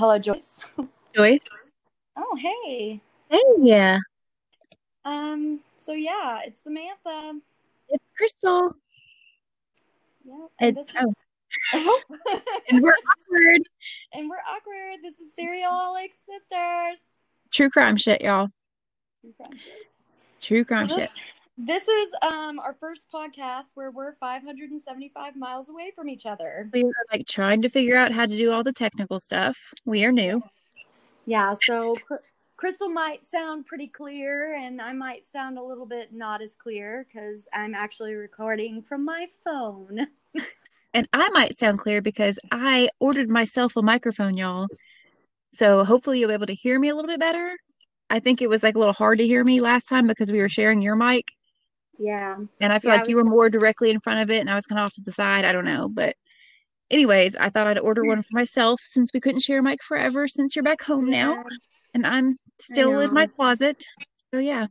Hello, Joyce. Joyce. Oh, hey. Hey, yeah. Um. So yeah, it's Samantha. It's Crystal. Yeah. And, this is- oh, Oh. and we're awkward. and we're awkward. This is Serial like sisters. True crime shit, y'all. True crime This, shit. This is um our first podcast where we're 575 miles away from each other. We are like trying to figure out how to do all the technical stuff. We are new. Yeah. So Crystal might sound pretty clear, and I might sound a little bit not as clear because I'm actually recording from my phone. And I might sound clear because I ordered myself a microphone, y'all. So hopefully you'll be able to hear me a little bit better. I think it was like a little hard to hear me last time because we were sharing your mic. Yeah. And I feel Yeah, like I you were more directly in front of it and I was kind of off to the side. I don't know. But, anyways, I thought I'd order mm. one for myself since we couldn't share a mic forever since you're back home now. And I'm still in my closet. So, yeah.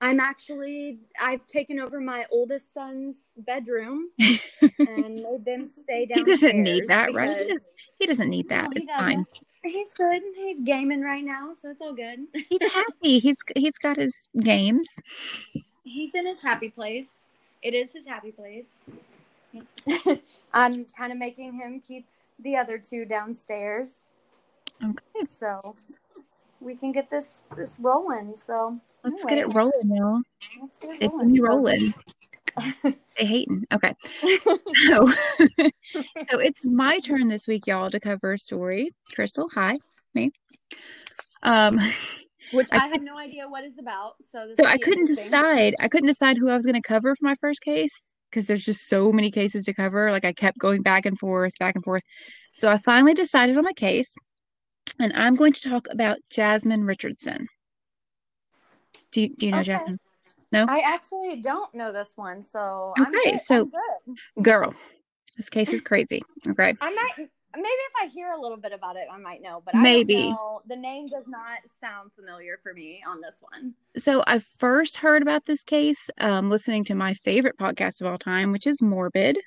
I'm actually I've taken over my oldest son's bedroom and made them stay down. He doesn't need that, right? He doesn't, he doesn't need that. No, it's fine. He's good. He's gaming right now, so it's all good. He's happy. He's he's got his games. He's in his happy place. It is his happy place. I'm kind of making him keep the other two downstairs Okay, so we can get this this rolling. So let's get it rolling, y'all. Let's get it rolling. be So- rolling. They hating. Okay. So, so it's my turn this week, y'all, to cover a story. Crystal, hi, me. Um, Which I I, have no idea what it's about. So this so I couldn't decide. I couldn't decide who I was going to cover for my first case because there's just so many cases to cover. Like I kept going back and forth, back and forth. So I finally decided on my case, and I'm going to talk about Jasmine Richardson. Do you, do you know Okay. Jasmine? No? I actually don't know this one, so I'm Okay, so-. Girl, this case is crazy. Okay. I might maybe if I hear a little bit about it, I might know, but I Maybe. know. The name does not sound familiar for me on this one. So I first heard about this case um, listening to my favorite podcast of all time, which is Morbid.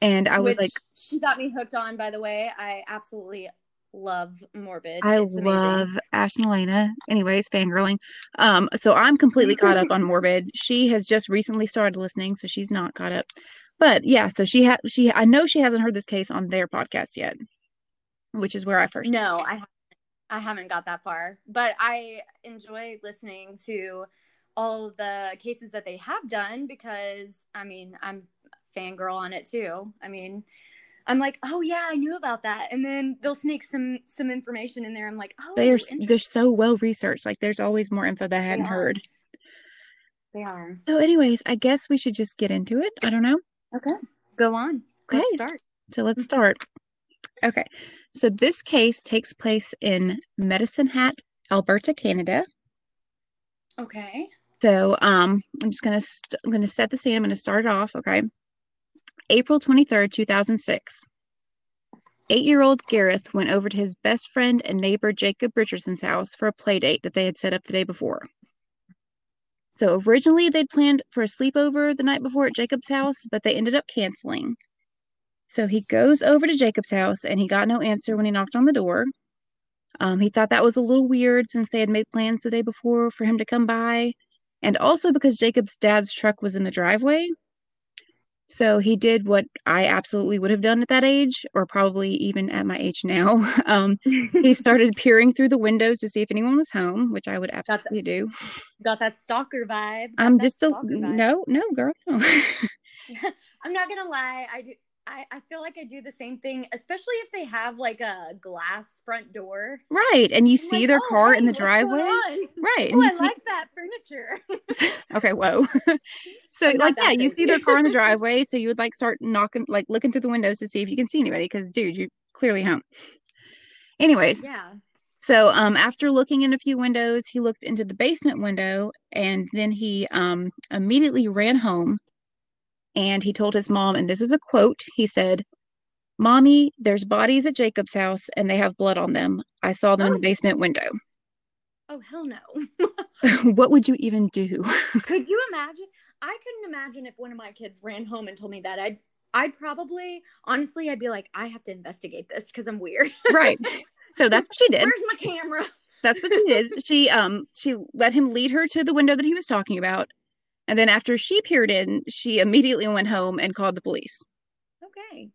And I was which like, she got me hooked on. By the way, I absolutely love Morbid. I It's amazing. love Ash and Alaina. Anyways, fangirling. Um, so I'm completely caught up on Morbid. She has just recently started listening, so she's not caught up. But yeah, so she had she I know she hasn't heard this case on their podcast yet, which is where I first No, I haven't, I haven't got that far, but I enjoy listening to all the cases that they have done because I mean I'm fangirl on it too. I mean, I'm like, oh yeah, I knew about that, and then they'll sneak some some information in there. I'm like, oh, they're they're so well researched. Like there's always more info that I hadn't are. heard. they are. So, anyways, I guess we should just get into it. I don't know. Okay, go on. Let's Okay. start. So let's start. Okay. So this case takes place in Medicine Hat, Alberta, Canada. Okay. So um I'm just going to st- I'm going to set the scene. I'm going to start it off, okay? April 23rd, 2006. 8-year-old Gareth went over to his best friend and neighbor Jacob Richardson's house for a play date that they had set up the day before. So originally they'd planned for a sleepover the night before at Jacob's house, but they ended up canceling. So he goes over to Jacob's house and he got no answer when he knocked on the door. Um, he thought that was a little weird since they had made plans the day before for him to come by, and also because Jacob's dad's truck was in the driveway. So he did what I absolutely would have done at that age, or probably even at my age now. Um, he started peering through the windows to see if anyone was home, which I would that. absolutely do. Got that stalker vibe. Got I'm just a vibe. no, no, girl, no. I'm not gonna lie. I do. I, I feel like I do the same thing, especially if they have like a glass front door. Right. And you I'm see like, their "Oh, car in the driveway. Right. Oh, I see- like that furniture. okay, whoa. so I'm like yeah, you see their car in the driveway, so you would like start knocking like looking through the windows to see if you can see anybody because dude, you clearly home. Anyways, yeah. so um after looking in a few windows, he looked into the basement window and then he um immediately ran home and he told his mom and this is a quote, he said, "Mommy, there's bodies at Jacob's house and they have blood on them. I saw them in the Oh. basement window." Oh hell no. what would you even do? Could you imagine? I couldn't imagine if one of my kids ran home and told me that. I'd I'd probably honestly I'd be like, I have to investigate this because I'm weird. right. So that's what she did. Where's my camera? That's what she did. She um she let him lead her to the window that he was talking about. And then after she peered in, she immediately went home and called the police. Okay.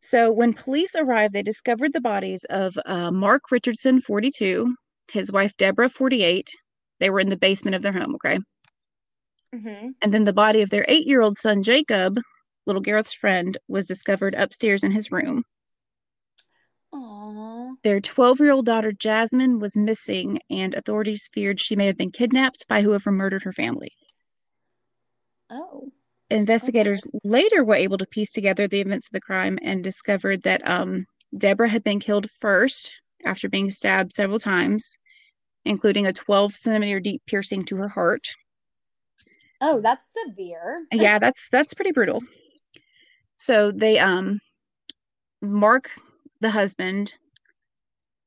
So when police arrived, they discovered the bodies of uh, Mark Richardson, 42, his wife Deborah, 48. They were in the basement of their home, okay? Mm-hmm. And then the body of their eight-year-old son Jacob, little Gareth's friend, was discovered upstairs in his room. Aww. Their 12-year-old daughter Jasmine was missing, and authorities feared she may have been kidnapped by whoever murdered her family. Oh. Investigators later were able to piece together the events of the crime and discovered that um, Deborah had been killed first after being stabbed several times, including a 12 centimeter deep piercing to her heart. Oh, that's severe. Yeah, that's that's pretty brutal. So they um Mark, the husband,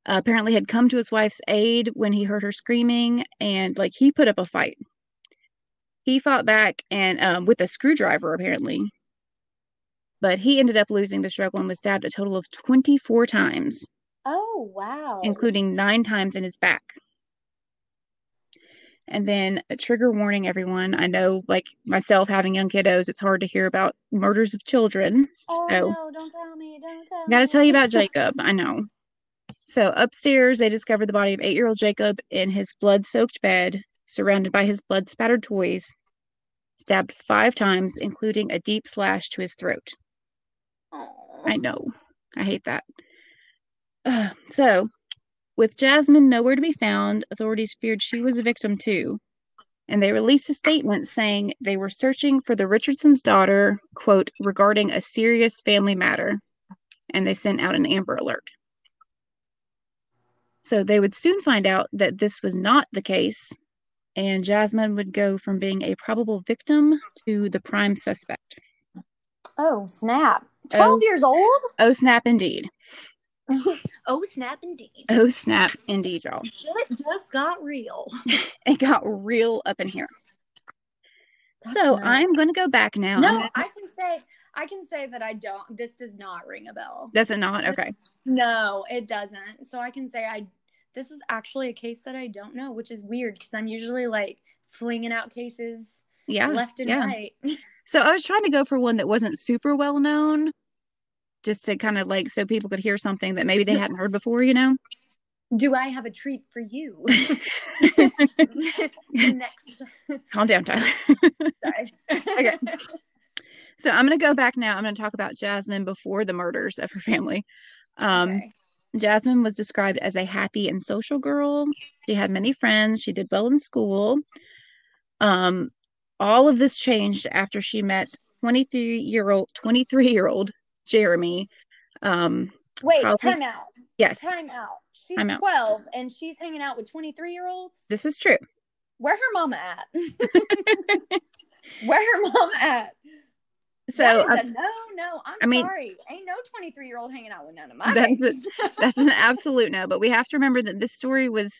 uh, apparently had come to his wife's aid when he heard her screaming, and like he put up a fight. He fought back and um, with a screwdriver apparently, but he ended up losing the struggle and was stabbed a total of 24 times, Oh wow. including nine times in his back. And then a trigger warning, everyone. I know, like myself having young kiddos, it's hard to hear about murders of children. Oh so- no! Don't tell me! Don't tell Got to me. tell you about Jacob. I know. So upstairs, they discovered the body of eight-year-old Jacob in his blood-soaked bed, surrounded by his blood-spattered toys, stabbed five times, including a deep slash to his throat. Aw. I know. I hate that. Ugh. so, with Jasmine nowhere to be found, authorities feared she was a victim too. And they released a statement saying they were searching for the Richardson's daughter, quote, regarding a serious family matter. And they sent out an Amber Alert. So they would soon find out that this was not the case, and Jasmine would go from being a probable victim to the prime suspect. Oh snap! Twelve Oh. years old? Oh, snap, indeed. Oh snap! Indeed. Oh, snap, indeed, y'all. Shit just got real. It got real up in here. That's so nuts. I'm going to go back now. No, gonna- I can say I can say that I don't. This does not ring a bell. Does it not? Okay. No, it doesn't. So I can say I. This is actually a case that I don't know, which is weird because I'm usually like flinging out cases Yeah. left and yeah. right. So I was trying to go for one that wasn't super well known, just to kind of like so people could hear something that maybe they hadn't heard before, you know? Do I have a treat for you? Next. Calm down, Tyler. Sorry. Okay. so I'm going to go back now. I'm going to talk about Jasmine before the murders of her family. Um, Okay. Jasmine was described as a happy and social girl. She had many friends. She did well in school. Um, all of this changed after she met 23 year old 23 year old Jeremy. Um, Wait, probably- time out. yes, Time out. She's Time out. 12 and she's hanging out with 23 year olds. this is true. Where her mama at? Where her mama at? So uh, a no, no. I'm I mean- sorry. Ain't no 23 year old hanging out with none of my That's babies. that's an absolute no. But we have to remember that this story was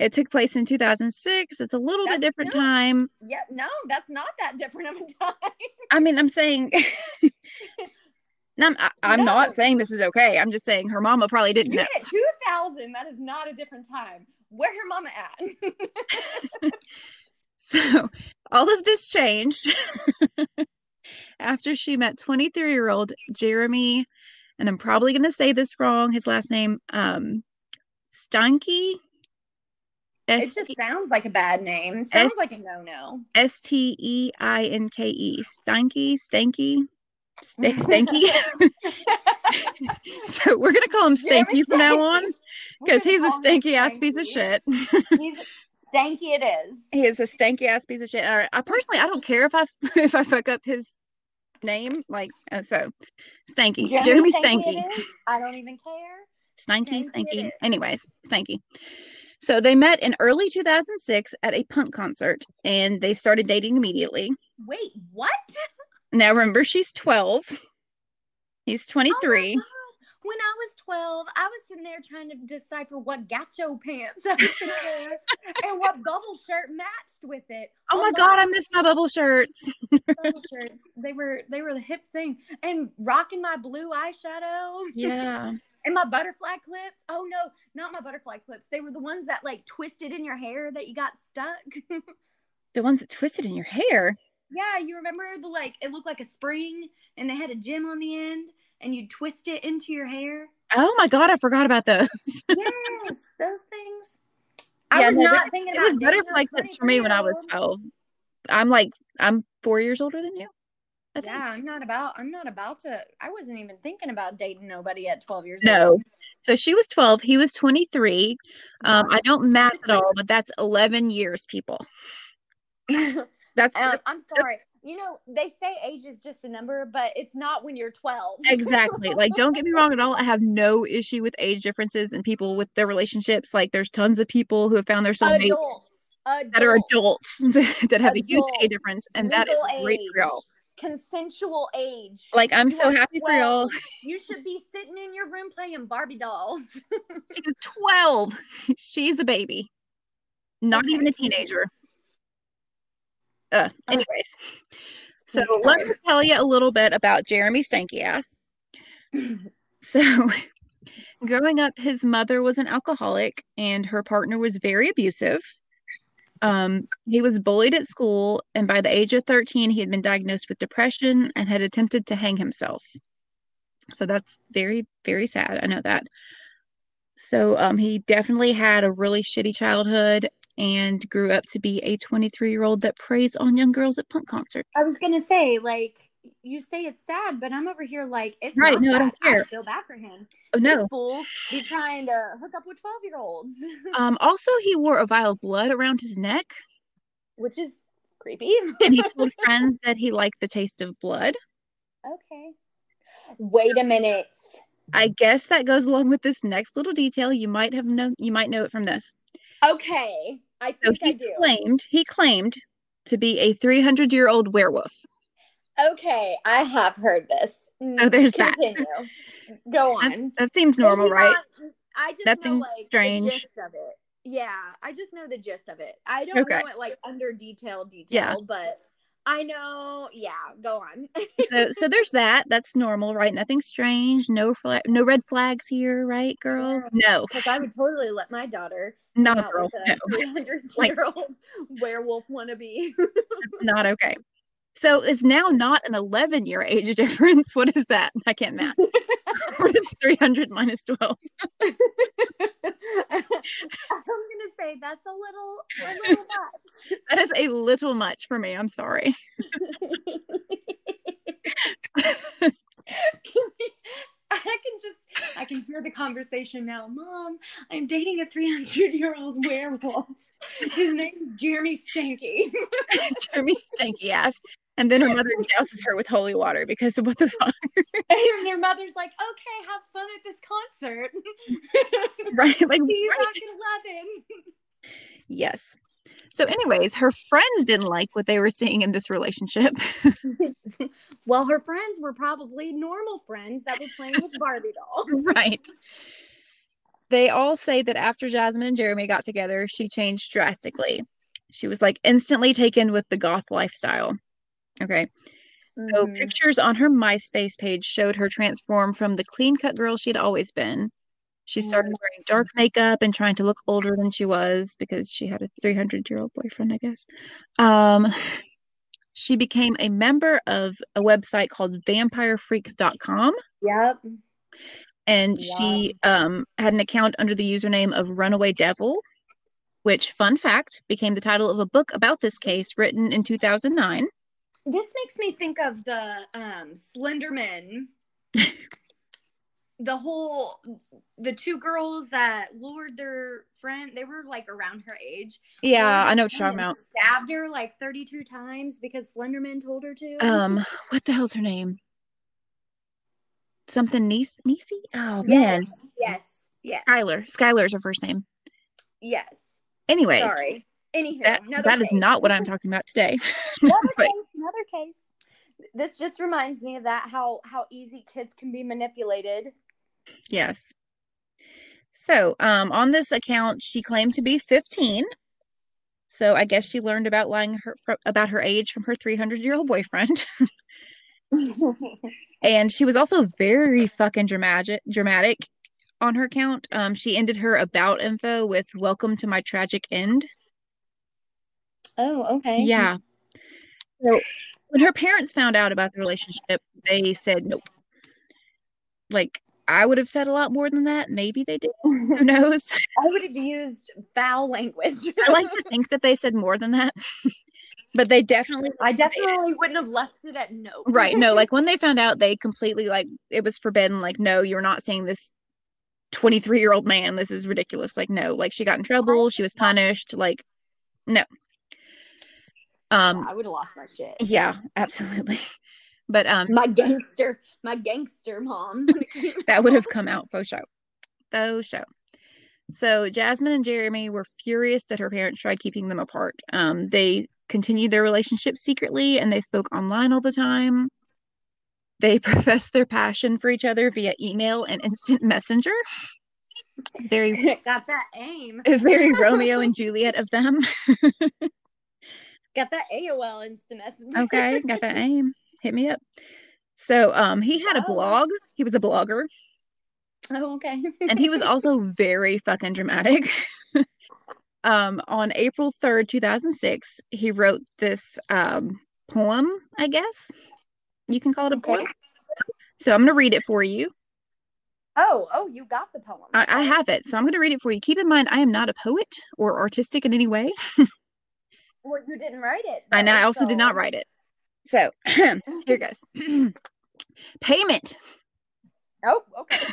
it took place in 2006. It's a little bit different still- time. yeah, no, that's not that different of a time. I mean, I'm saying. No, I'm, I, I'm No. not saying this is okay. I'm just saying her mama probably didn't You know. 2000. That is not a different time. Where her mama at? So all of this changed after she met 23 year old Jeremy, and I'm probably going to say this wrong. His last name, um, Steinke. it just sounds like a bad name. Sounds like a no no. S T E I N K E. Steinke, Stanky. St- Stanky. so we're gonna call him Stanky from now on because he's a stanky ass piece of shit. He's stanky. It is. he is a stanky ass piece of shit. All right, I personally I don't care if I if I fuck up his name. Like uh, so, Stanky. Jeremy, Stanky. it is. I don't even care. Stanky, Stanky Stanky. Anyways, Stanky. So they met in early 2006 at a punk concert and they started dating immediately. Wait, what? Now remember, she's 12. He's Oh 23. God. When I was 12, I was sitting there trying to decipher what gaucho pants I was gonna wear and what bubble shirt matched with it. Oh my oh God, I missed my bubble shirts. bubble shirts. They were they were the hip thing. And rocking my blue eyeshadow. Yeah. And my butterfly clips. Oh no, not my butterfly clips. They were the ones that like twisted in your hair that you got stuck. The ones that twisted in your hair. yeah, you remember the like it looked like a spring and they had a gem on the end and you'd twist it into your hair. Oh my God, I forgot about those. yes, those things. I Yeah, was no, not thinking about it was butterfly clips for me when I was 12. I'm like, I'm four years older than you. Yeah, I'm not about. I'm not about to. I wasn't even thinking about dating nobody at 12 years No. old. So she was 12. He was 23. Um, I don't math at all, but that's 11 years, people. That's um, I'm sorry. You know, they say age is just a number, but it's not when you're 12. exactly. Like don't get me wrong at all. I have no issue with age differences and people with their relationships. Like there's tons of people who have found their soulmate Adults. that are adults. that have a huge age difference and that is Legal great for y'all. Consensual age. like i'm You so happy for y'all. You should be sitting in your room playing Barbie dolls. she's 12 she's a baby. Not Okay. even a teenager uh anyways. So let's tell you a little bit about jeremy stanky ass. So growing up his mother was an alcoholic and her partner was very abusive. Um, he was bullied at school and by the age of 13 he had been diagnosed with depression and had attempted to hang himself. So that's very very sad. I know that. So um, he definitely had a really shitty childhood and grew up to be a 23 year old that preys on young girls at punk concerts I was gonna say, like, you say it's sad, but I'm over here like it's Right, not no, I sad. don't care. feel bad for him. oh This no fool he's trying to hook up with 12 year olds, um also he wore a vial of blood around his neck which is creepy. and he told friends that he liked the taste of blood okay. Wait a minute. I guess that goes along with this next little detail. You might have known you might know it from this. Okay. I So think I he do. claimed he claimed to be a 300 year old werewolf. Okay, I have heard this. So there's that. Continue. Go That, on. that seems normal, Maybe right? not- I just That know seems like strange. the gist of it. Yeah, I just know the gist of it. I don't Okay. know it like under detail detail, Yeah. but I know. Yeah, go on. So so there's that. That's normal, right? Nothing strange. No fla- no red flags here, right, girl? No, Because I would totally let my daughter not hang a girl. No, a 300 Like- werewolf wannabe. it's not okay. So it's now not an 11 year age difference. What is that? I can't math. what is 300 minus 12? I'm gonna say that's a little, a little much. That is a little much for me. I'm sorry. I can just, I can hear the conversation now. Mom, I'm dating a 300 year old werewolf. His name is Jeremy Stanky. Jeremy stanky ass. And then her mother douses her with holy water because of what the fuck, and her mother's like, okay, have fun at this concert. right? Like, See you right. back at 11. yes. So, anyways, her friends didn't like what they were seeing in this relationship. well, her friends were probably normal friends that were playing with Barbie dolls. right. They all say that after Jasmine and Jeremy got together, she changed drastically. She was like instantly taken with the goth lifestyle. Okay. So Mhm. pictures on her MySpace page showed her transform from the clean cut girl she'd always been. She started wearing dark makeup and trying to look older than she was because she had a 300 year old boyfriend, I guess. Um, she became a member of a website called vampirefreaks.com Yep. and she um, had an account under the username of Runaway Devil, which, fun fact, became the title of a book about this case written in 2009. this makes me think of the um Slenderman. the whole the two girls that lured their friend they were like around her age Yeah, I know her what you're talking about. stabbed her like 32 times because slenderman told her to Um, what the hell's her name? Something Niece Niecy? Oh yes man. yes yes Skylar. Skylar's her first name. yes anyway sorry anywho that that is not what I'm talking about today. another But- case another case this just reminds me of that how how easy kids can be manipulated Yes. So, um, on this account, she claimed to be 15. So I guess she learned about lying her about her age from her 300 year old boyfriend. and she was also very fucking dramatic dramatic on her account. Um, she ended her about info with "Welcome to my tragic end." oh okay Yeah. So when her parents found out about the relationship, they said nope. Like I would have said a lot more than that. Maybe they did. Who knows? I would have used foul language. I like to think that they said more than that, but they definitely I definitely wouldn't have left it at no. right. No, like when they found out, they completely like it was forbidden. Like, no, you're not seeing this 23 year old man. This is ridiculous. Like, no, like she got in trouble. She was punished. Like, no. Um, I would have lost my shit. yeah, absolutely. But um, My gangster, my gangster mom. that would have come out faux show. Faux show. So Jasmine and Jeremy were furious that her parents tried keeping them apart. Um, they continued their relationship secretly and they spoke online all the time. They professed their passion for each other via email and instant messenger. Very Got that aim. very Romeo and Juliet of them. Got that AOL instant messenger. Okay, got that aim. Hit me up. So um he had a Oh. blog. He was a blogger. oh, okay. and he was also very fucking dramatic. um, on April 3rd, 2006, he wrote this um, poem, I guess you can call it a Okay. poem. So I'm going to read it for you. Oh, oh, you got the poem. I, I have it. So I'm going to read it for you. Keep in mind, I am not a poet or artistic in any way. Well, you didn't write it. And I also did not write it. So here goes. Payment. Oh, okay.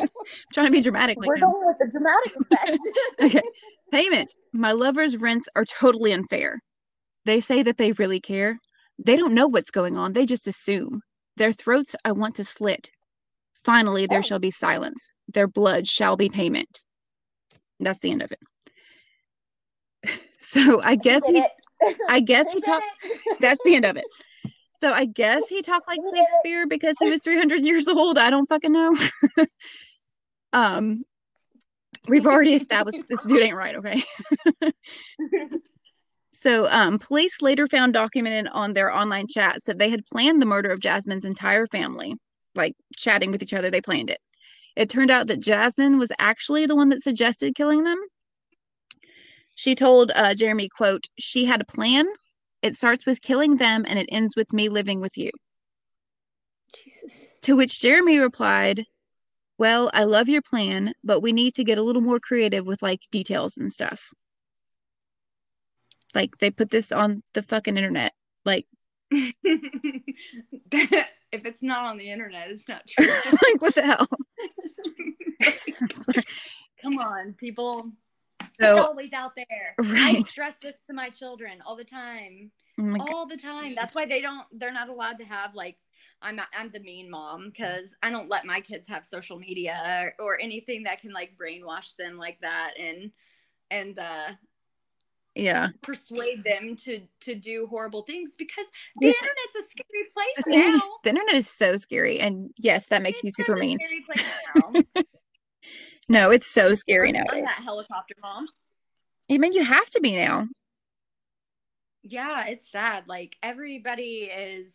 I'm trying to be dramatic. We're going with the dramatic effect. Okay. Payment. My lover's rents are totally unfair. They say that they really care. They don't know what's going on. They just assume. Their throats I want to slit. Finally, there Oh. shall be silence. Their blood shall be payment. That's the end of it. So I guess he. I guess he talked. That's the end of it. So I guess he talked like We did it. Shakespeare because he was 300 years old. I don't fucking know. um, we've already established this dude ain't right. Okay. So, um, police later found documented on their online chats that they had planned the murder of Jasmine's entire family, like chatting with each other. They planned it. It turned out that Jasmine was actually the one that suggested killing them. She told uh, Jeremy, "quote She had a plan. It starts with killing them, and it ends with me living with you." Jesus. To which Jeremy replied, "Well, I love your plan, but we need to get a little more creative with like details and stuff." Like they put this on the fucking internet. Like if it's not on the internet, it's not true. like what the hell? Come on, people. It's always out there. Right. I stress this to my children all the time. Oh my God. all the time. That's why they don't. They're not allowed to have like. I'm not, I'm the mean mom because I don't let my kids have social media or, or anything that can like brainwash them like that and and uh, Yeah. persuade them to to do horrible things because the Yeah. internet's a scary place The now. the internet is so scary, and yes, that makes you super mean. Scary place now. No, it's so scary now. I'm that helicopter mom. I mean, you have to be now. Yeah, it's sad. Like everybody is.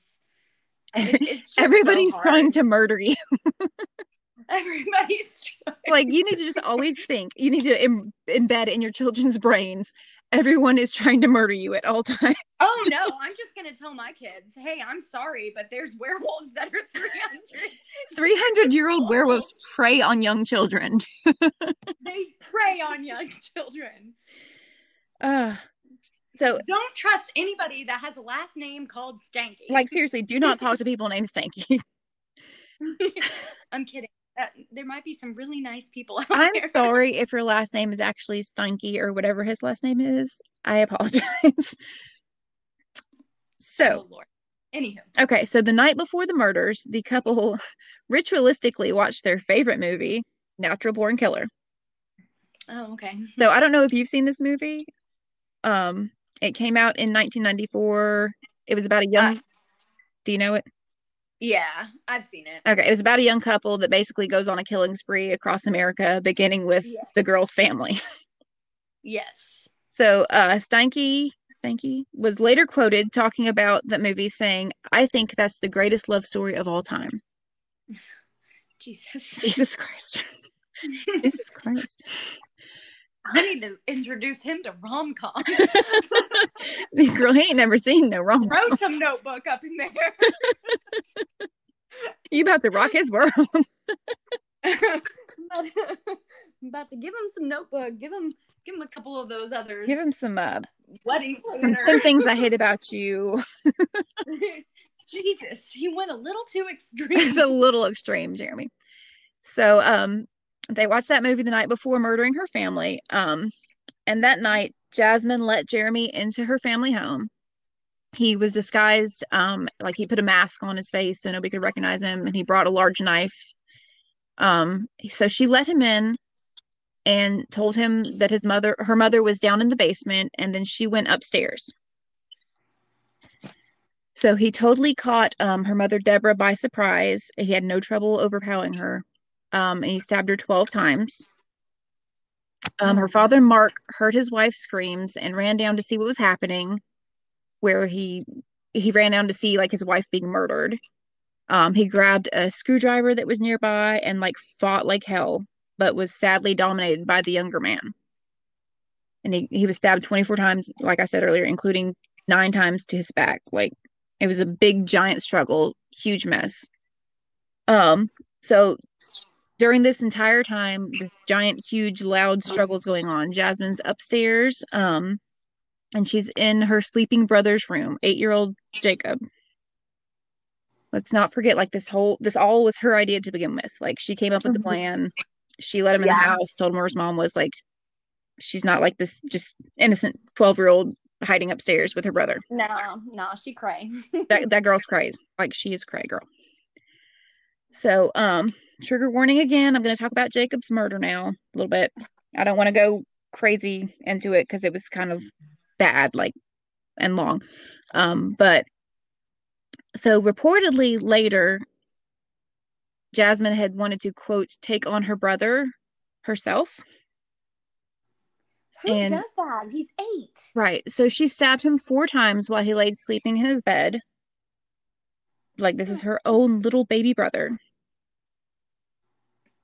It, it's just so Everybody's hard. trying to murder you. Everybody's trying. Like you need to just always think. You need to Im- embed in your children's brains. Everyone is trying to murder you at all times. Oh no, I'm just gonna tell my kids, hey, I'm sorry, but there's werewolves that are 300. Three hundred year old werewolves prey on young children. They prey on young children. Uh, So Don't trust anybody that has a last name called Stanky. like seriously, do not talk to people named Stanky. I'm kidding. Uh, there might be some really nice people out I'm there. sorry if your last name is actually Stanky or whatever his last name is. I apologize. So, Oh, Lord. Anywho, okay, so the night before the murders, the couple ritualistically watched their favorite movie, Natural Born Killer. oh okay. So I don't know if you've seen this movie. Um, it came out in 1994. It was about a young. Uh, do you know it? Yeah, I've seen it. Okay, it was about a young couple that basically goes on a killing spree across America, beginning with Yes. the girl's family. Yes. So uh Stanky Stanky was later quoted talking about that movie saying, I think that's the greatest love story of all time. Jesus. Jesus Christ. Jesus Christ. I need to introduce him to rom com. the girl he ain't never seen no wrong. Throw some notebook up in there. You about to rock his world. I'm about to give him some notebook. Give him give him a couple of those others. Give him some uh Bloody some, some things I hate about you. Jesus, he went a little too extreme. it's extreme. a little extreme, Jeremy. So um they watched that movie the night before murdering her family. Um and that night Jasmine let Jeremy into her family home. He was disguised, um, like he put a mask on his face so nobody could recognize him, and he brought a large knife. Um, so she let him in and told him that his mother her mother was down in the basement, and then she went upstairs. So he totally caught um, her mother Deborah by surprise. He had no trouble overpowering her. Um, and he stabbed her 12 times. Um, her father Mark heard his wife's screams and ran down to see what was happening, where he he ran down to see like his wife being murdered. Um, he grabbed a screwdriver that was nearby and like fought like hell, but was sadly dominated by the younger man. And he, he was stabbed 24 times, like I said earlier, including nine times to his back. Like it was a big giant struggle, huge mess. Um, so during this entire time, this giant, huge, loud struggles going on. Jasmine's upstairs, um, and she's in her sleeping brother's room, eight-year-old Jacob. Let's not forget, like this whole this all was her idea to begin with. Like she came up with the Mhm. plan. She let him in the house, told him where his mom was. Like she's not like this just innocent twelve-year-old hiding upstairs with her brother. no, no, she cray. that that girl's crazy. Like she is cray girl. So, um, trigger warning again. I'm going to talk about Jacob's murder now a little bit. I don't want to go crazy into it because it was kind of bad, like and long. Um, but so reportedly later, Jasmine had wanted to quote take on her brother herself. Who And- does that? He's eight. Right. So she stabbed him four times while he laid sleeping in his bed. Like this is her own little baby brother.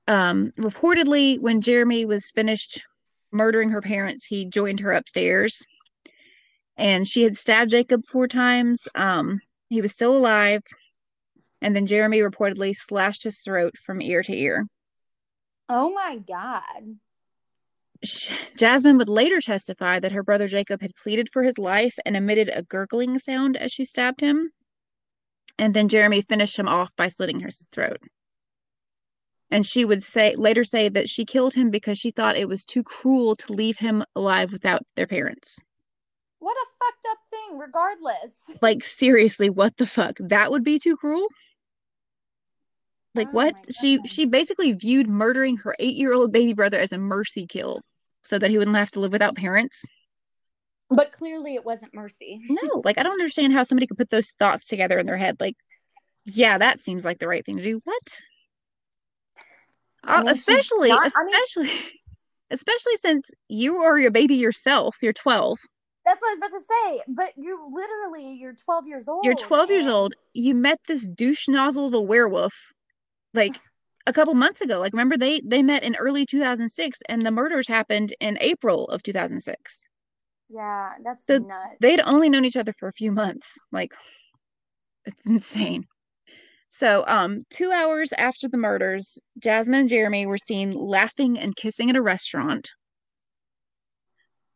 Um, reportedly, when Jeremy was finished murdering her parents, he joined her upstairs. And she had stabbed Jacob four times. Um, he was still alive. And then Jeremy reportedly slashed his throat from ear to ear. Oh my god. Jasmine would later testify that her brother Jacob had pleaded for his life and emitted a gurgling sound as she stabbed him. And then Jeremy finished him off by slitting his throat. And she would say later say that she killed him because she thought it was too cruel to leave him alive without their parents. What a fucked up thing, regardless. Like seriously, what the fuck? That would be too cruel? Like Oh what? She she basically viewed murdering her 8-year-old baby brother as a mercy kill so that he wouldn't have to live without parents. But clearly it wasn't mercy. No, like I don't understand how somebody could put those thoughts together in their head. Like, yeah, that seems like the right thing to do. What? Uh, mean, she's especially, I mean- especially, especially since you are your baby yourself. You're 12. That's what I was about to say. But you're literally you're 12 years old. You're 12 years old. You met this douche nozzle of a werewolf, like a couple months ago. Like, remember they they met in early 2006, and the murders happened in April of 2006. Yeah, that's So nuts. they'd only known each other for a few months. Like, it's insane. So, um, two hours after the murders, Jasmine and Jeremy were seen laughing and kissing at a restaurant.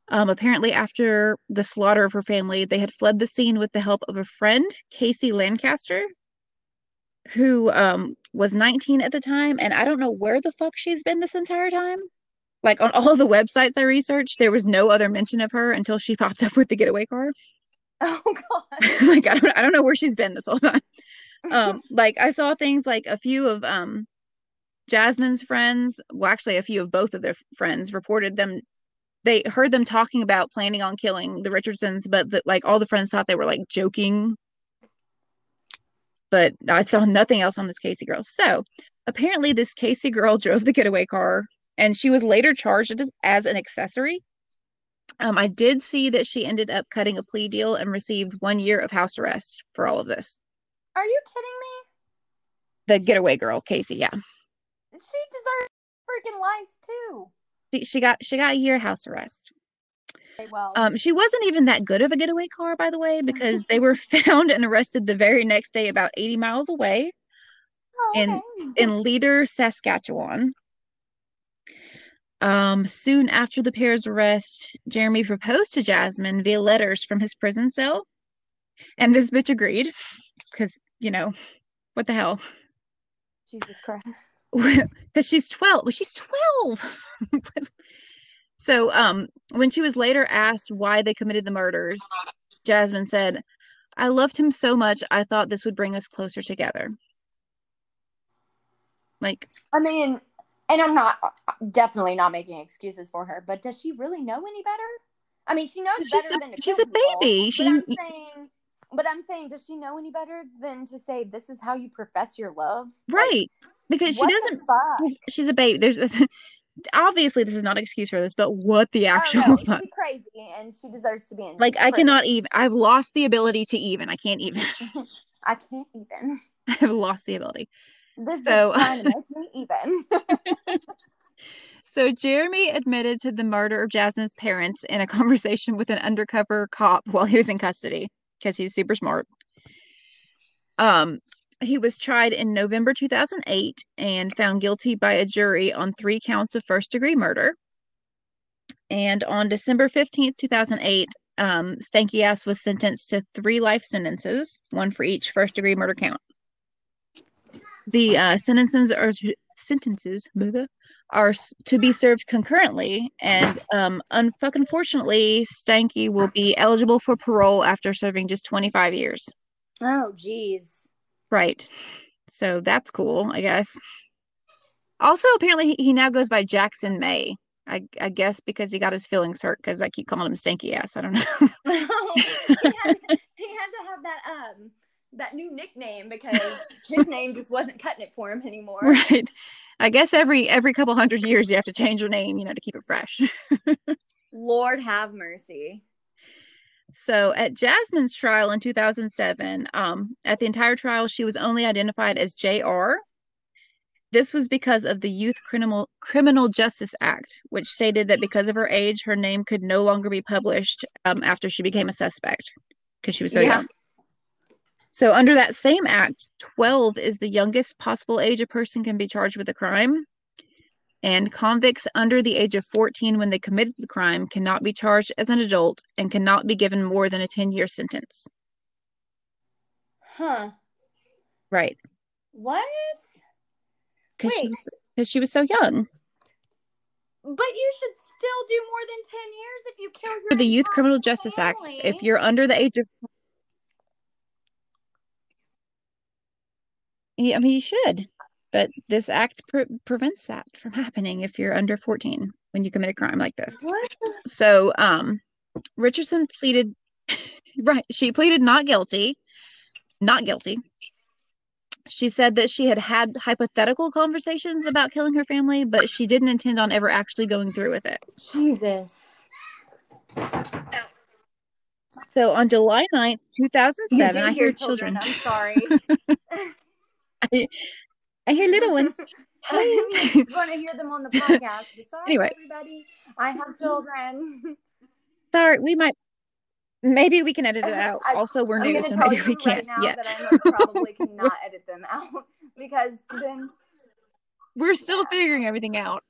Um, apparently, after the slaughter of her family, they had fled the scene with the help of a friend, Casey Lancaster, who um, was 19 at the time. And I don't know where the fuck she's been this entire time. Like on all the websites I researched, there was no other mention of her until she popped up with the getaway car. Oh god. like I don't, I don't know where she's been this whole time. Um, like I saw things like a few of um Jasmine's friends, well, actually, a few of both of their friends reported them. They heard them talking about planning on killing the Richardsons, but the, like all the friends thought they were like joking. But I saw nothing else on this Casey girl. So apparently, this Casey girl drove the getaway car, and she was later charged as an accessory. Um, I did see that she ended up cutting a plea deal and received one year of house arrest for all of this. Are you kidding me? The getaway girl, Casey, yeah. She deserves freaking life too. She, she got she got a year house arrest. Okay, well, Um, she wasn't even that good of a getaway car, by the way, because they were found and arrested the very next day, about 80 miles away oh, in- in Leader, Saskatchewan. Um, soon after the pair's arrest, Jeremy proposed to Jasmine via letters from his prison cell, and this bitch agreed, because you know, what the hell? Jesus Christ. because she's 12 well, she's 12 so um when she was later asked why they committed the murders jasmine said i loved him so much i thought this would bring us closer together like I mean, and I'm not definitely not making excuses for her, but does she really know any better? I mean, she knows She's better a- than to she's a people, baby. But She- saying, but I'm saying, does she know any better than to say this is how you profess your love? Like, right because she doesn't she's a baby there's obviously this is not an excuse for this but what the oh, actual oh, no, fuck she's crazy and she deserves to be in. like i cannot even i've lost the ability to even i can't even I can't even. i've lost the ability This So- is trying to make me even. So Jeremy admitted to the murder of Jasmine's parents in a conversation with an undercover cop while he was in custody because he's super smart. Um, he was tried in November 2008 and found guilty by a jury on three counts of first degree murder. And on December 15th, 2008, um, Stanky Ass was sentenced to three life sentences, one for each first degree murder count. The uh, sentences are sentences are to be served concurrently, and um, unfortunately, Stanky will be eligible for parole after serving just 25 years. oh, jeez. Right. So that's cool, I guess. Also, apparently, he, he now goes by Jackson May. I, I guess because he got his feelings hurt because I keep calling him Stanky Ass. I don't know. he, had, he had to have that um that new nickname because his name just wasn't cutting it for him anymore. right. I guess every every couple hundred years you have to change your name, you know, to keep it fresh. Lord have mercy. So at Jasmine's trial in 2007, um, at the entire trial, she was only identified as JR. This was because of the Youth Criminal Criminal Justice Act, which stated that because of her age, her name could no longer be published um, after she became a suspect because she was so Yeah. young. So under that same act, 12 is the youngest possible age a person can be charged with a crime. And convicts under the age of 14 when they committed the crime cannot be charged as an adult and cannot be given more than a 10 year sentence. Huh. Right. What? Because she, was- she was so young. But you should still do more than 10 years if you kill your For the Youth Criminal Justice Act, if you're under the age of Yeah, I mean, you should, but this act pre- prevents that from happening if you're under 14 when you commit a crime like this. What? So, um, Richardson pleaded, right, she pleaded not guilty, not guilty. She said that she had had hypothetical conversations about killing her family, but she didn't intend on ever actually going through with it. Jesus. So on July 9th, 2007, I hear hear children. children. I'm sorry. I hear little ones. I'm going to hear them on the podcast. Sorry, Anyway. everybody. I have children. Sorry, we might, maybe we can edit it out. I- Also, we're I'm new, so maybe we can't now yet. that I probably cannot edit them out because then We're still figuring everything out.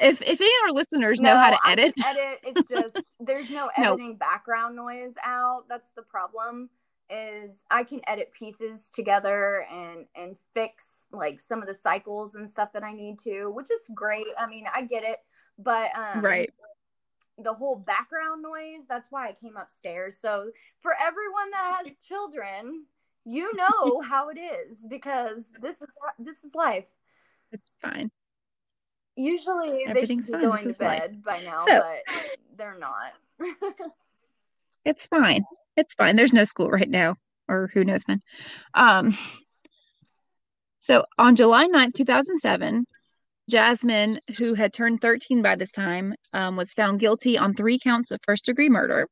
if if any of our listeners know how to edit, edit. It's just there's no No. editing background noise out. That's the problem. Is I can edit pieces together and and fix like some of the cycles and stuff that I need to, which is great. I mean, I get it, but um, right? the whole background noise. That's why I came upstairs. So for everyone that has children, you know how it is because this is this is life. It's fine. Usually they should be fine. going This to is life. bed by now, So- but they're not. It's fine. It's fine. There's no school right now, or who knows when. Um, so on July 9th, 2007, Jasmine, who had turned 13 by this time, um, was found guilty on three counts of first degree murder.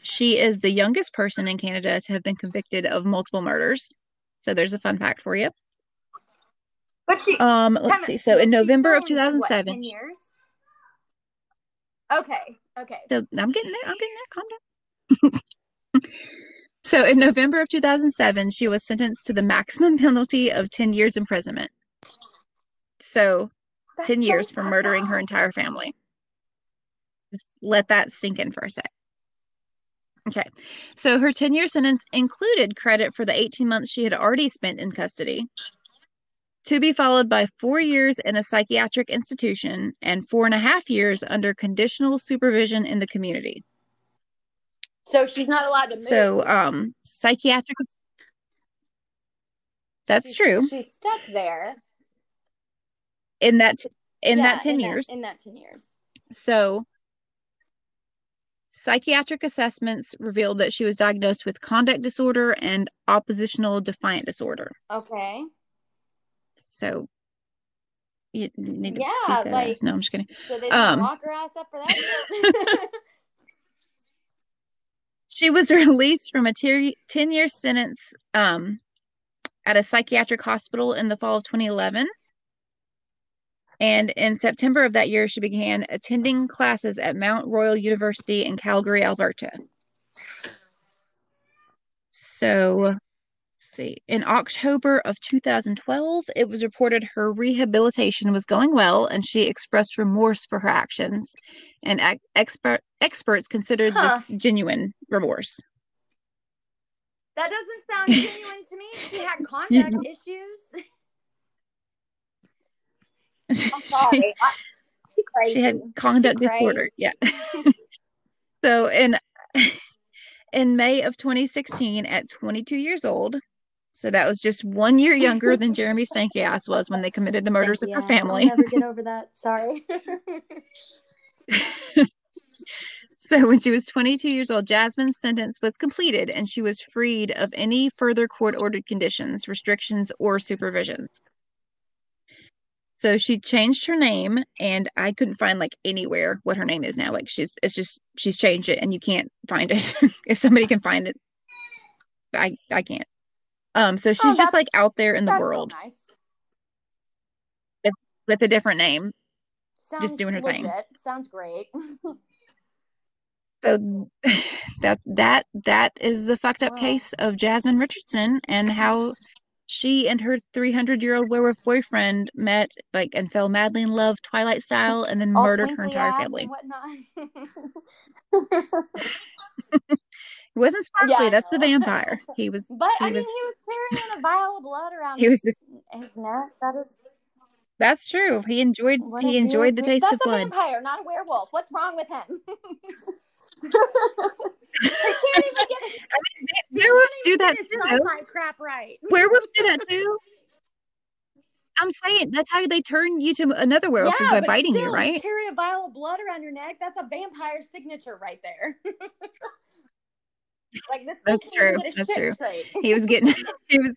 She is the youngest person in Canada to have been convicted of multiple murders. So there's a fun fact for you. But she Um, let's see. So in November of still in, what, 2007, 10 years? Okay. Okay. So I'm getting there. I'm getting there. Calm down. So in November of 2007, she was sentenced to the maximum penalty of 10 years imprisonment. So That's 10 so years for murdering her entire family. Just let that sink in for a sec. Okay. So her 10 year sentence included credit for the 18 months she had already spent in custody, to be followed by four years in a psychiatric institution and four and a half years under conditional supervision in the community. So she's not allowed to move. So, um, psychiatric. That's She's- true. She's stuck there. In that, in Yeah, that ten in years. in that 10 years. So, psychiatric assessments revealed that she was diagnosed with conduct disorder and oppositional defiant disorder. Okay. So, you need to Yeah, that like- No, I'm just kidding. So they Um, lock her ass up for that. She was released from a 10 year sentence um, at a psychiatric hospital in the fall of 2011. And in September of that year, she began attending classes at Mount Royal University in Calgary, Alberta. So, see. In October of 2012, it was reported her rehabilitation was going well and she expressed remorse for her actions. And ex- expert, experts considered Huh. this genuine remorse. that doesn't sound genuine to me. She had conduct issues. She, she had conduct disorder. Yeah. so in in May of 2016, at 22 years old, so that was just one year younger than Jeremy Steinke was when they committed the murders of her family. I'll never get over that. Sorry. So when she was 22 years old, Jasmine's sentence was completed and she was freed of any further court ordered conditions, restrictions, or supervisions. So she changed her name and I couldn't find like anywhere what her name is now. Like she's it's just she's changed it and you can't find it. if somebody can find it, I I can't. Um so she's just like out there in the world nice. with a different name. Sounds doing her thing. Sounds great. So that that that is the fucked up Wow. case of Jasmine Richardson and how she and her 300 year old werewolf boyfriend met like and fell madly in love Twilight style and then All murdered her entire family. He wasn't sparkly, Yeah, that's the vampire. He was but he I mean, was he was carrying a vial of blood around he was just his neck. That is that's true. He enjoyed what he enjoyed the taste of blood. That's a vampire, not a werewolf. What's wrong with him? I can't even get it. Werewolves do that too. sci-fi crap right. Werewolves do that too. I'm saying that's how they turn you to another werewolf is by biting you, still, right? Carry a vial of blood around your neck. That's a vampire signature right there. Like this. That's true. That's shit true. straight. He was getting he was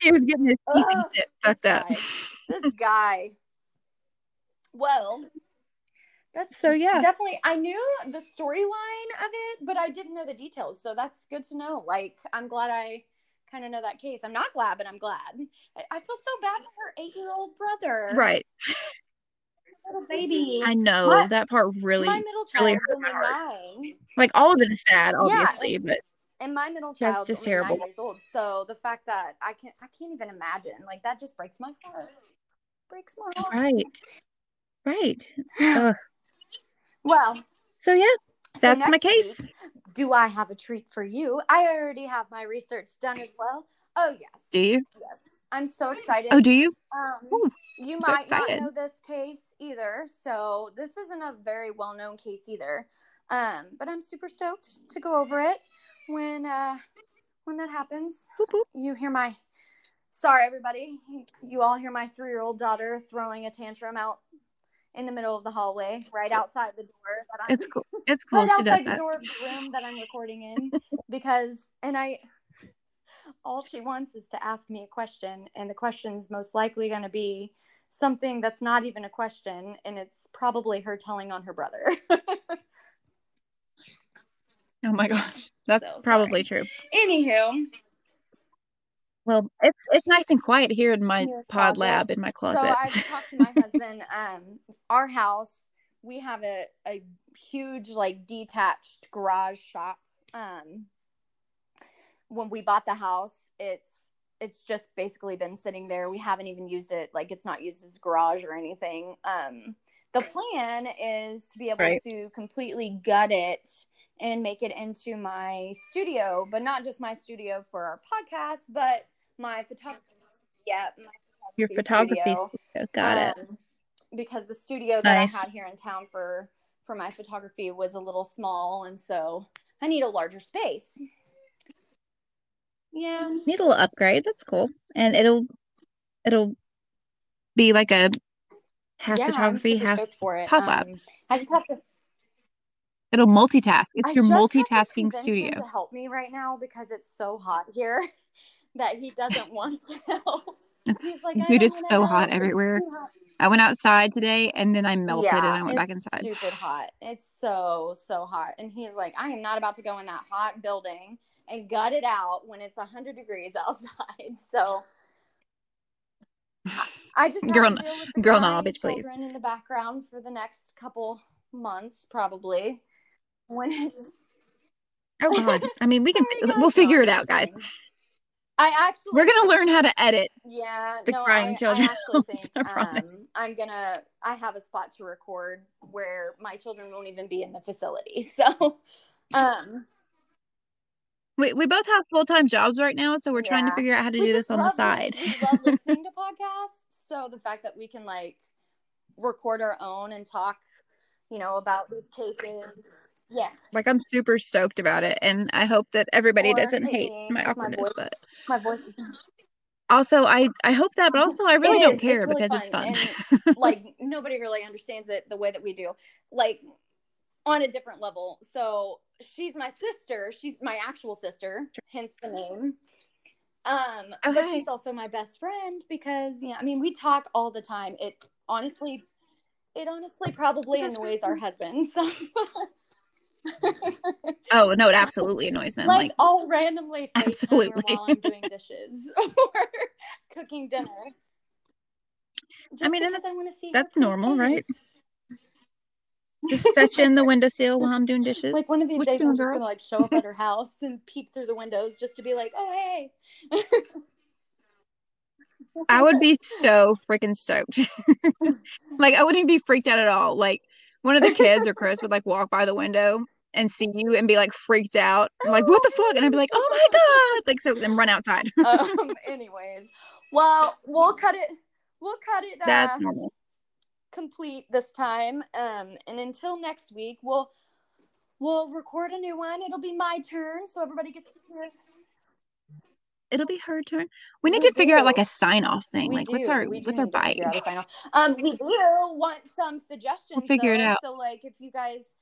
he was getting his teeth and shit this fucked up. guy. This guy. Well, that's So yeah. definitely. I knew the storyline of it, but I didn't know the details. So that's good to know. Like, I'm glad I kind of know that case. I'm not glad, but I'm glad. I, I feel so bad for her eight-year-old brother. Right. Little baby. I know My- that part really my middle really child hurt my heart. nine, like all of it is sad, Yeah, obviously, it's- but and my middle That's child is just terrible. nine years old. So the fact that I can't, I can't even imagine. Like that just breaks my heart. Breaks my heart. right. Right. Ugh. Well, So yeah, so that's my case. week, do I have a treat for you? I already have my research done as well. Oh yes. Do you? Yes. I'm so excited. Oh, do you? Um, Ooh, you I'm so might not know this case either, so this isn't a very well-known case either. Um, but I'm super stoked to go over it when uh, when that happens. Boop, boop. You hear my sorry, everybody. You all hear my three-year-old daughter throwing a tantrum out in the middle of the hallway, right outside the door. That I'm, It's cool. It's cool. right She does outside the that. door of the room that I'm recording in because and I all she wants is to ask me a question and the question's most likely going to be something that's not even a question and it's probably her telling on her brother. Oh my gosh, that's So probably true. Anywho, Well, it's it's nice and quiet here in my pod closet. lab in my closet. So I've talked to my husband. Um, our house, we have a, a huge like detached garage shop. Um, when we bought the house, it's it's just basically been sitting there. We haven't even used it. Like it's not used as a garage or anything. Um, the plan is to be able Right. to completely gut it and make it into my studio, but not just my studio for our podcast, but my photography. Yeah, my Your photography studio. studio. Got it. Um, Because the studio that Nice. I had here in town for for my photography was a little small, and so I need a larger space. Yeah. Need a little upgrade. That's cool. And it'll it'll be like a half yeah, photography, half stoked for it. pod lab. Um, I just have to. It'll multitask. It's I your just have to multitasking studio. to help me right now because it's so hot here that he doesn't want to help. Like, dude, it's so help. hot everywhere. hot." I went outside today and then I melted and I went back it's inside. Stupid hot. It's so so hot, and he's like, I am not about to go in that hot building and gut it out when it's hundred degrees outside. So I just Girl- to deal with the girl, bitch, please. in the background for the next couple months, probably. When it's Oh God. I mean, we can Sorry, we'll figure it out, guys. I actually We're gonna learn how to edit. Yeah, the no, crying I, children. I think I um, I'm gonna. I have a spot to record where my children won't even be in the facility. So, um, We we both have full time jobs right now, so we're trying to figure out how to we do this on the side. We love listening to podcasts. So the fact that we can like record our own and talk, you know, about these cases. Yeah, Like I'm super stoked about it, and I hope that everybody Or doesn't hate my with my awkwardness. voice. But my voice also, I I hope that, but also I really It don't is. care It's really because it's fun, fun. like nobody really understands it the way that we do like on a different level so she's my sister she's my actual sister hence the name um but she's also my best friend because yeah i mean we talk all the time it honestly it honestly probably Best annoys our husbands oh no, it absolutely annoys them. like, Like, i'll randomly Absolutely. while i'm doing dishes or cooking dinner I mean, and that's- see that's normal, face. right? Just set you in the windowsill while I'm doing dishes. Like one of these What days, I'm just girl? gonna like show up at her house and peep through the windows just to be like, "Oh hey." I would be so freaking stoked. like I wouldn't be freaked out at all. Like one of the kids or Chris would like walk by the window and see you and be like freaked out. I'm like, what the fuck? And I'd be like, oh my god! Like so then run outside. um. Anyways, well, we'll cut it. We'll cut it. Uh, That's normal. Complete this time. Um. And until next week, we'll we'll record a new one. It'll be my turn, so everybody gets to hear. it. It'll be her turn. We need We to figure out like a sign off thing. We like what's our We what's our bite? figure out a sign off. Um, we do want some suggestions. figure it out. So, like, if you guys,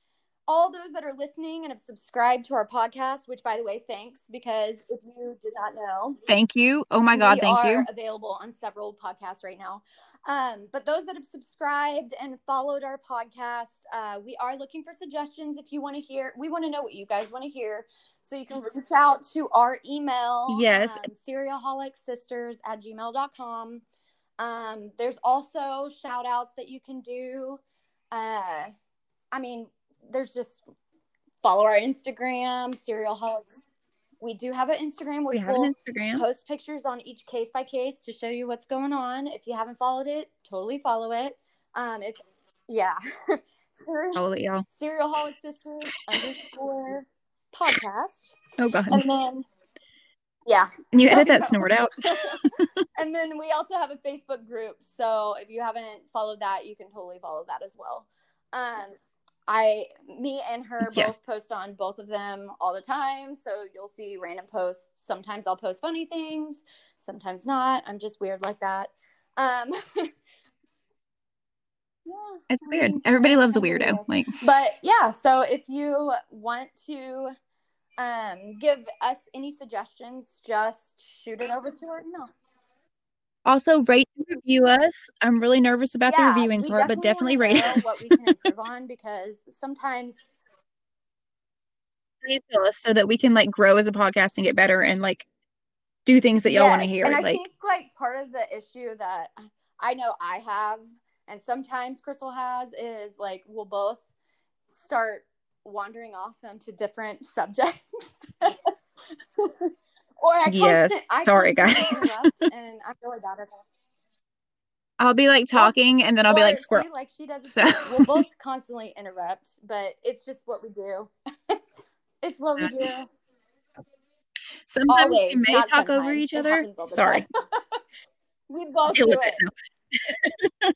all those that are listening and have subscribed to our podcast, which by the way, thanks because if you did not know, Thank you. Oh my god, we thank are you. available on several podcasts right now. Um, but those that have subscribed and followed our podcast, uh, we are looking for suggestions. If you want to hear, we want to know what you guys want to hear. So you can reach out to our email. Yes. Um, serialholicsisters at gmail.com. Um, there's also shout outs that you can do. Uh, I mean, there's just follow our Instagram, serialholics. We do have an Instagram, We have an Instagram. post pictures on each case by case to show you what's going on. If you haven't followed it, totally follow it. Um, it's Yeah. Y'all. Serialholic Sisters underscore podcast. Oh god. And then yeah. and you edit that snort out? and then we also have a Facebook group. So if you haven't followed that, you can totally follow that as well. Um, I, me and her Yes. both post on both of them all the time. So you'll see random posts. Sometimes I'll post funny things, sometimes not. I'm just weird like that. Um, yeah, It's I weird. mean, Everybody loves a weirdo. Like but yeah so if you want to um give us any suggestions just shoot it over to our email also rate and review us. I'm really nervous about the reviewing part, but definitely rate us. what we can improve on because sometimes Please tell us so that we can like grow as a podcast and get better and like do things that y'all want to hear. and i like think like part of the issue that i know i have and sometimes crystal has is like we'll both start wandering off into different subjects or I Yes, constant- sorry, guys. and i'm really bad at that I'll be like talking and then I'll be like squirrel. like she does. So- We'll both constantly interrupt, but it's just what we do. it's what we do. Sometimes Always, we may talk over each It other. happens all the Sorry. We both Deal do with it.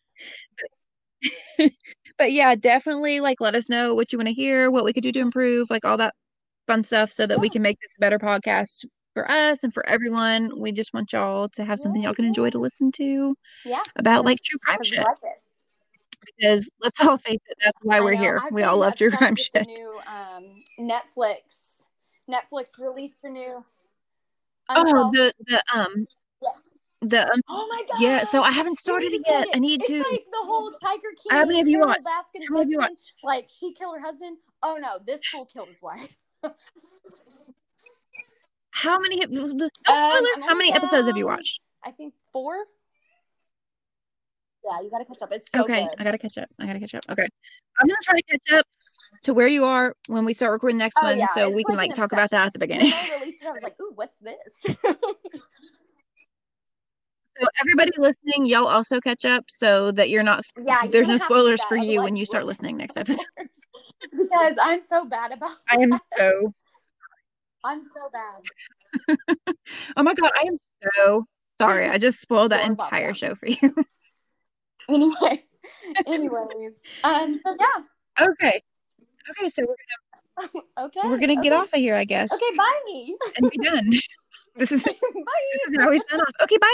it but yeah, definitely like let us know what you want to hear, what we could do to improve, like all that fun stuff so that we can make this a better podcast for us and for everyone. We just want y'all to have something y'all can enjoy to listen to Yeah. about like true crime shit. Because let's all face it, that's why I we're know. here. I've we all love true crime shit. The new um, Netflix. Netflix released the new. Oh, the the um Yeah. the um, Oh my god! yeah. So I haven't started it yet. send I need it's to. like the whole Tiger King. How many of you watched? How many have you husband, Like she killed her husband. Oh no, this fool killed his wife. How many? No Um, spoiler. I'm How many episodes have you watched? I think four. Yeah, you gotta catch up. It's so okay, good. I gotta catch up. I gotta catch up. Okay, I'm gonna try to catch up to where you are when we start recording the next Oh, one, yeah, so it's we can like talk about that at the beginning. they released it, I was like, "Ooh, what's this?" So everybody listening, y'all also catch up so that you're not. yeah, you're there's no have to do spoilers for you when you start listening next episode. because I'm so bad about. I am so. I'm so bad. Oh my god, I am so sorry. I just spoiled that entire show for you. Anyway, anyways, um, so yeah, okay. Okay, so we're, gonna. okay, we're gonna get off of here, I guess, Okay, bye. Me. And be done. this is bye. this is how we sign off. Okay, bye.